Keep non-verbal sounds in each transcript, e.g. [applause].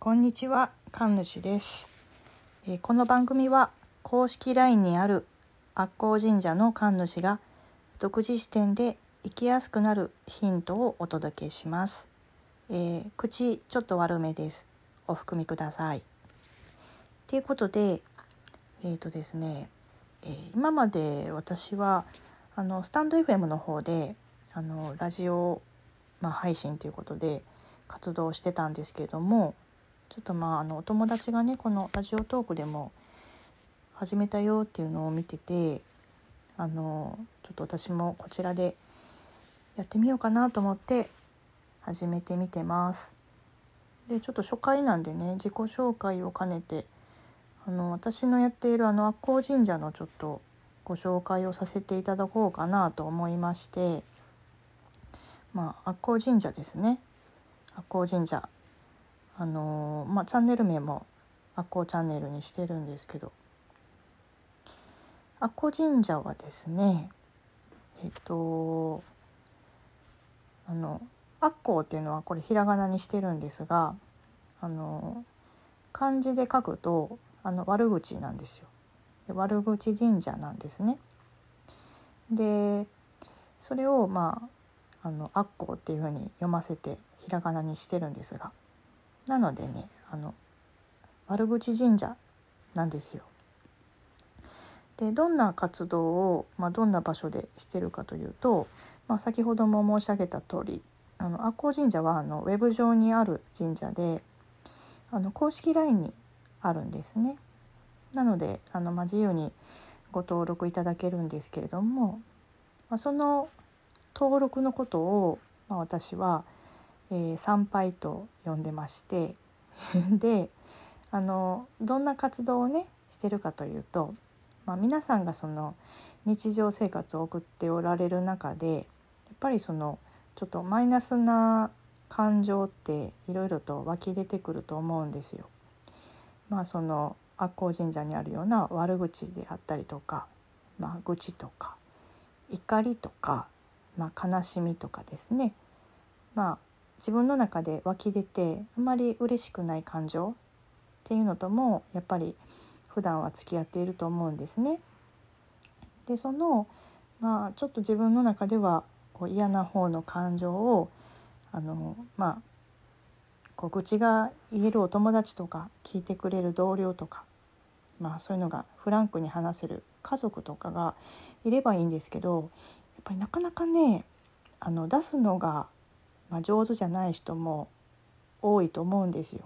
こんにちは、神主です、えーこの番組は公式 LINE にある悪光神社の神主が独自視点で生きやすくなるヒントをお届けします。えー口ちょっと悪めです。お含みください。ということで、えっ、とですね、え今まで私はあのスタンド FM の方であのラジオ、まあ、配信ということで活動してたんですけれどもちょっとまああのお友達がねこのラジオトークでも始めたよっていうのを見ててあのちょっと私もこちらでやってみようかなと思って始めてみてます。でちょっと初回なんでね自己紹介を兼ねてあの私のやっているあの悪光神社のちょっとご紹介をさせていただこうかなと思いましてまあ悪光神社ですね悪光神社あのまあチャンネル名も悪光チャンネルにしてるんですけど悪光神社はですねえっとあの悪光っていうのはこれひらがなにしてるんですがあの漢字で書くとあの悪口なんですよ。で悪口神社なんですね。でそれをまああの悪光っていうふうに読ませてひらがなにしてるんですがなのでねあの悪口神社なんですよ。でどんな活動を、まあ、どんな場所でしてるかというと、まあ、先ほども申し上げた通りあの悪光神社はあのウェブ上にある神社であの公式 LINE にあるんですね。なのであの、まあ、自由にご登録いただけるんですけれども、まあ、その登録のことを、まあ、私は、えー参拝と呼んでまして [laughs] であのどんな活動をねしてるかというと、まあ、皆さんがその日常生活を送っておられる中でやっぱりそのちょっとマイナスな感情っていろいろと湧き出てくると思うんですよ。まあその悪光神社にあるような悪口であったりとか、まあ、愚痴とか怒りとか、まあ、悲しみとかですねまあ自分の中で湧き出てあまり嬉しくない感情っていうのともやっぱり普段は付き合っていると思うんですね。でそのまあちょっと自分の中ではこう嫌な方の感情をあのまあこう愚痴が言えるお友達とか聞いてくれる同僚とかまあそういうのがフランクに話せる家族とかがいればいいんですけどやっぱりなかなかねあの出すのが、まあ、上手じゃない人も多いと思うんですよ。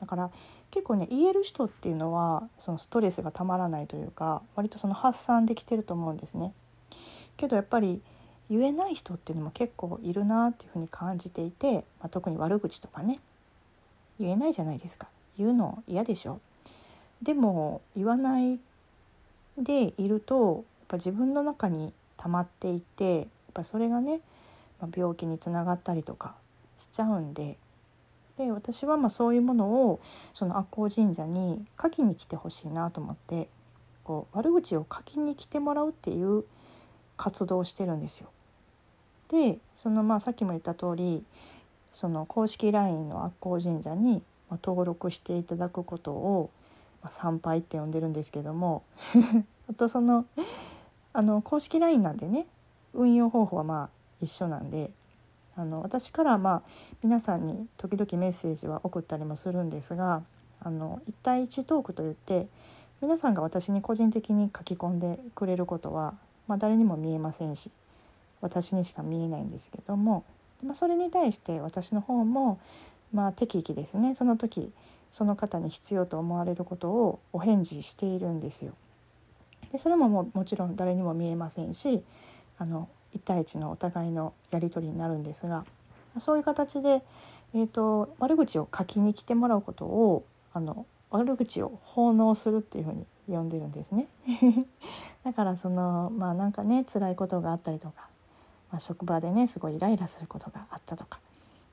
だから結構ね言える人っていうのはそのストレスがたまらないというか割とその発散できてると思うんですね。けどやっぱり言えない人っていうのも結構いるなっていうふうに感じていて、まあ、特に悪口とかね言えないじゃないですか言うの嫌でしょでも言わないでいるとやっぱ自分の中に溜まっていてやっぱそれがね、ま、病気につながったりとかしちゃうんでで私はまあそういうものをその悪光神社に書きに来てほしいなと思ってこう悪口を書きに来てもらうっていう活動をしてるんですよ。でそのまあさっきも言った通りその公式 LINE の悪光神社に登録していただくことを、まあ、参拝って呼んでるんですけども [laughs] あとそのあの公式 LINE なんでね運用方法はまあ一緒なんであの私からまあ皆さんに時々メッセージは送ったりもするんですがあの1対1トークといって皆さんが私に個人的に書き込んでくれることは、まあ、誰にも見えませんし私にしか見えないんですけども、まあ、それに対して私の方も、まあ、適宜ですねその時その方に必要と思われることをお返事しているんですよ。でそれもももちろん誰にも見えませんしあの1対1のお互いのやり取りになるんですがそういう形で、えー、と悪口を書きに来てもらうことをあの悪口を奉納するっていうふうに呼んでるんですね。[laughs] だからそのまあなんかね辛いことがあったりとか、まあ、職場でねすごいイライラすることがあったとか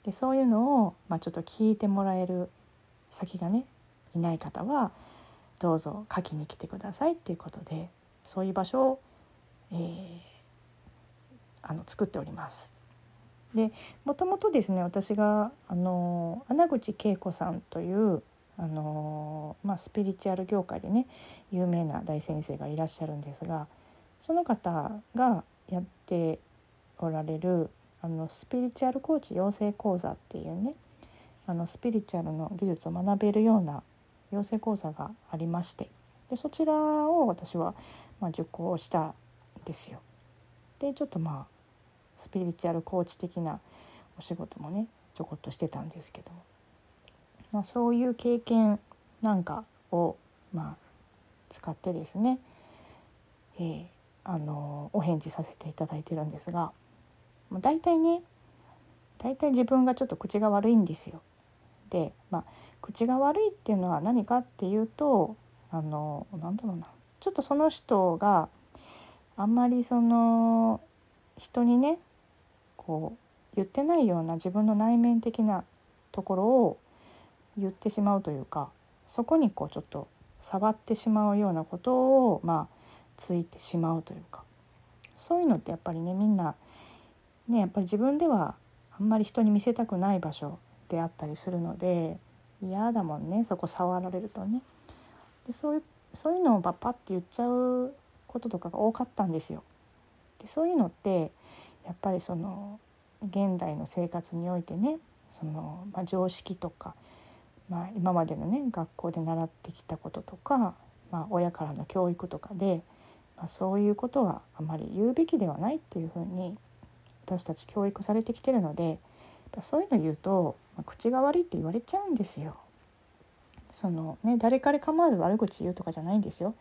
でそういうのを、まあ、ちょっと聞いてもらえる先がねいない方はどうぞ書きに来てくださいっていうことでそういう場所を、の作っております。でもともとですね私があの穴口恵子さんというあの、まあ、スピリチュアル業界でね有名な大先生がいらっしゃるんですがその方がやっておられるあのスピリチュアルコーチ養成講座っていうねあのスピリチュアルの技術を学べるような養成講座がありましてでそちらを私は、まあ、受講したんですよ。でちょっとまあスピリチュアルコーチ的なお仕事もねちょこっとしてたんですけど、まあ、そういう経験なんかを、まあ、使ってですね、えー、あのお返事させていただいてるんですがまあ大体ね大体自分がちょっと口が悪いんですよ。で、まあ、口が悪いっていうのは何かっていうとあのなんだろうなちょっとその人があんまりその人にねこう言ってないような自分の内面的なところを言ってしまうというかそこにこうちょっと触ってしまうようなことをまあついてしまうというかそういうのってやっぱりねみんなねやっぱり自分ではあんまり人に見せたくない場所であったりするので嫌だもんねそこ触られるとね。でそういうそういうのをパッパって言っちゃうこととかが多かったんですよ。でそういうのってやっぱりその現代の生活においてねその、まあ、常識とか、まあ、今までのね学校で習ってきたこととか、まあ、親からの教育とかで、まあ、そういうことはあまり言うべきではないっていうふうに私たち教育されてきてるのでそういうの言うと、まあ、口が悪いって言われちゃうんですよ。そのね誰彼構わず悪口言うとかじゃないんですよ。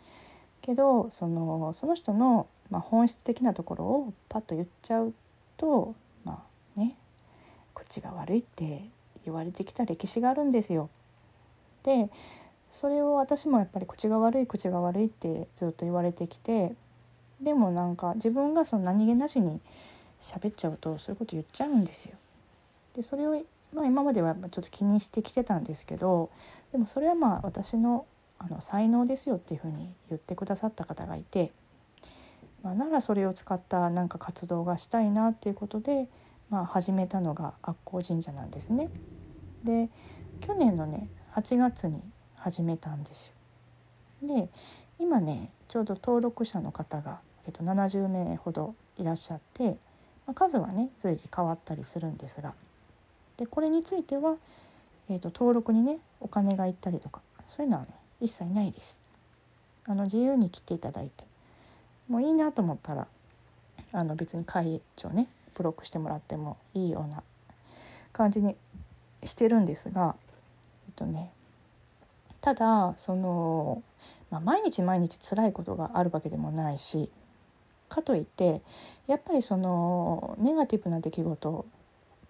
けどそのその人の、まあ、本質的なところをパッと言っちゃうとまあね口が悪いって言われてきた歴史があるんですよ。でそれを私もやっぱり口が悪い口が悪いってずっと言われてきてでもなんか自分がその何気なしに喋っちゃうとそういうこと言っちゃうんですよ。でそれを、まあ、今まではちょっと気にしてきてたんですけどでもそれはまあ私のあの才能ですよっていうふうに言ってくださった方がいて、まあ、ならそれを使ったなんか活動がしたいなっていうことで、まあ、始めたのが悪光神社なんですね。で去年のね8月に始めたんですよ。で今ねちょうど登録者の方が、えっと、70名ほどいらっしゃって、まあ、数はね随時変わったりするんですがでこれについては、えっと、登録にねお金がいったりとかそういうのはね一切ないです。あの自由に切っていただいてもういいなと思ったらあの別に会長ねブロックしてもらってもいいような感じにしてるんですがえっとねただその、まあ、毎日毎日辛いことがあるわけでもないしかといってやっぱりそのネガティブな出来事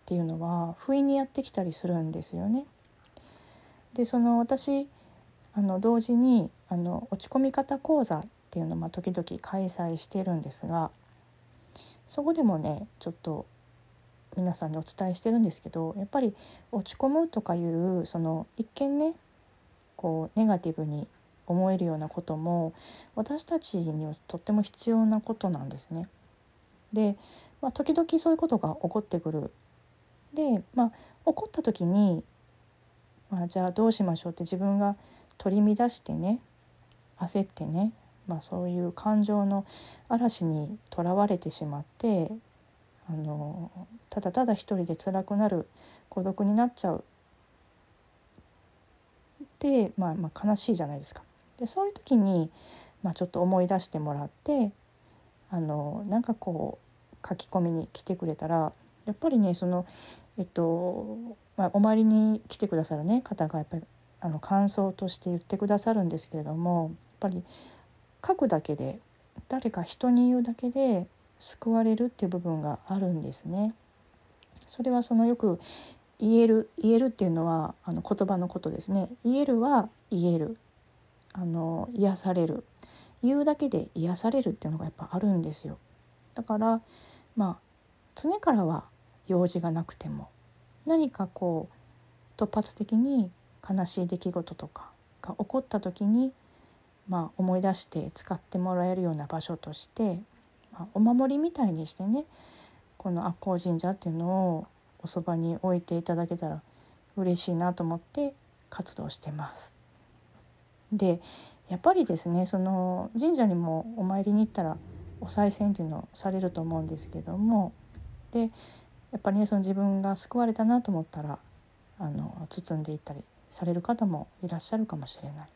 っていうのは不意にやってきたりするんですよね。でその私あの同時にあの落ち込み方講座っていうのを時々開催してるんですがそこでもねちょっと皆さんにお伝えしてるんですけどやっぱり落ち込むとかいうその一見ねこうネガティブに思えるようなことも私たちにはとっても必要なことなんですね。で、まあ、時々そういうことが起こってくる。で、まあ、起こった時に、まあ、じゃあどうしましょうって自分が取り乱してね焦ってね、まあ、そういう感情の嵐にとらわれてしまってあのただただ一人で辛くなる孤独になっちゃうで、まあ、まあ悲しいじゃないですか。でそういう時に、まあ、ちょっと思い出してもらってあのなんかこう書き込みに来てくれたらやっぱりねそのえっと、まあ、お参りに来てくださる、ね、方がやっぱりあの感想として言ってくださるんですけれどもやっぱり書くだけで誰か人に言うだけで救われるっていう部分があるんですね。それはそのよく言える言えるっていうのはあの言葉のことですね。言えるは言えるあの癒される言うだけで癒されるっていうのがやっぱあるんですよ。だからまあ常からは用事がなくても何かこう突発的に悲しい出来事とかが起こった時に、まあ、思い出して使ってもらえるような場所として、まあ、お守りみたいにしてねこの赤穂神社っていうのをおそばに置いていただけたら嬉しいなと思って活動してます。でやっぱりですねその神社にもお参りに行ったらお賽銭っていうのをされると思うんですけどもでやっぱりねその自分が救われたなと思ったらあの包んでいったりされる方もいらっしゃるかもしれない。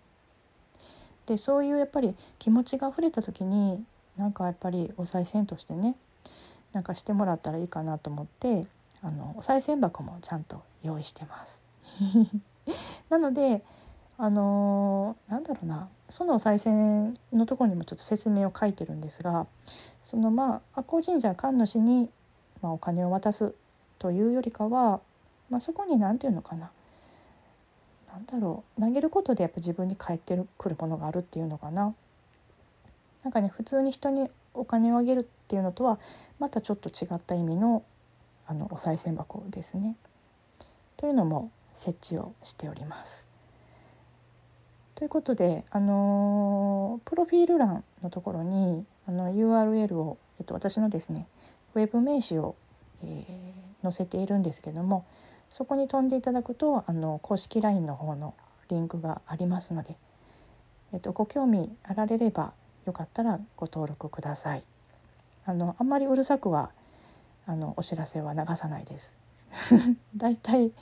でそういうやっぱり気持ちが溢れた時になんかやっぱりお賽銭としてねなんかしてもらったらいいかなと思ってあのお賽銭箱もちゃんと用意してます。[laughs] なのであのー、なんだろうなそのお賽銭のところにもちょっと説明を書いてるんですがそのまあ赤穂神社神主に、まあ、お金を渡すというよりかは、まあ、そこに何て言うのかな何だろう投げることでやっぱ自分に返ってくるものがあるっていうのかな。なんかね普通に人にお金をあげるっていうのとはまたちょっと違った意味のあのお賽銭箱ですね。というのも設置をしております。ということで、あのプロフィール欄のところにあの URL を、えっと、私のですねウェブ名刺を、えー、載せているんですけどもそこに飛んでいただくとあの公式 LINE の方のリンクがありますので、えっと、ご興味あられればよかったらご登録ください。あのあんまりうるさくはあのお知らせは流さないです。だいたい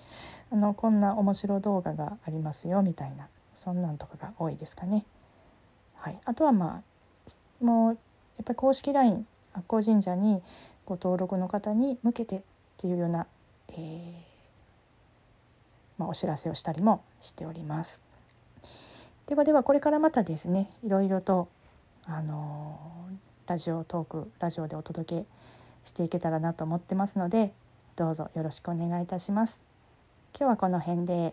あのこんな面白動画がありますよみたいなそんなんとかが多いですかね。はい、あとはまあもうやっぱり公式 LINE 悪光神社にご登録の方に向けてっていうような、えーまあ、お知らせをしたりもしております。ではではこれからまたですねいろいろとあの、ラジオトークラジオでお届けしていけたらなと思ってますのでどうぞよろしくお願いいたします。今日はこの辺で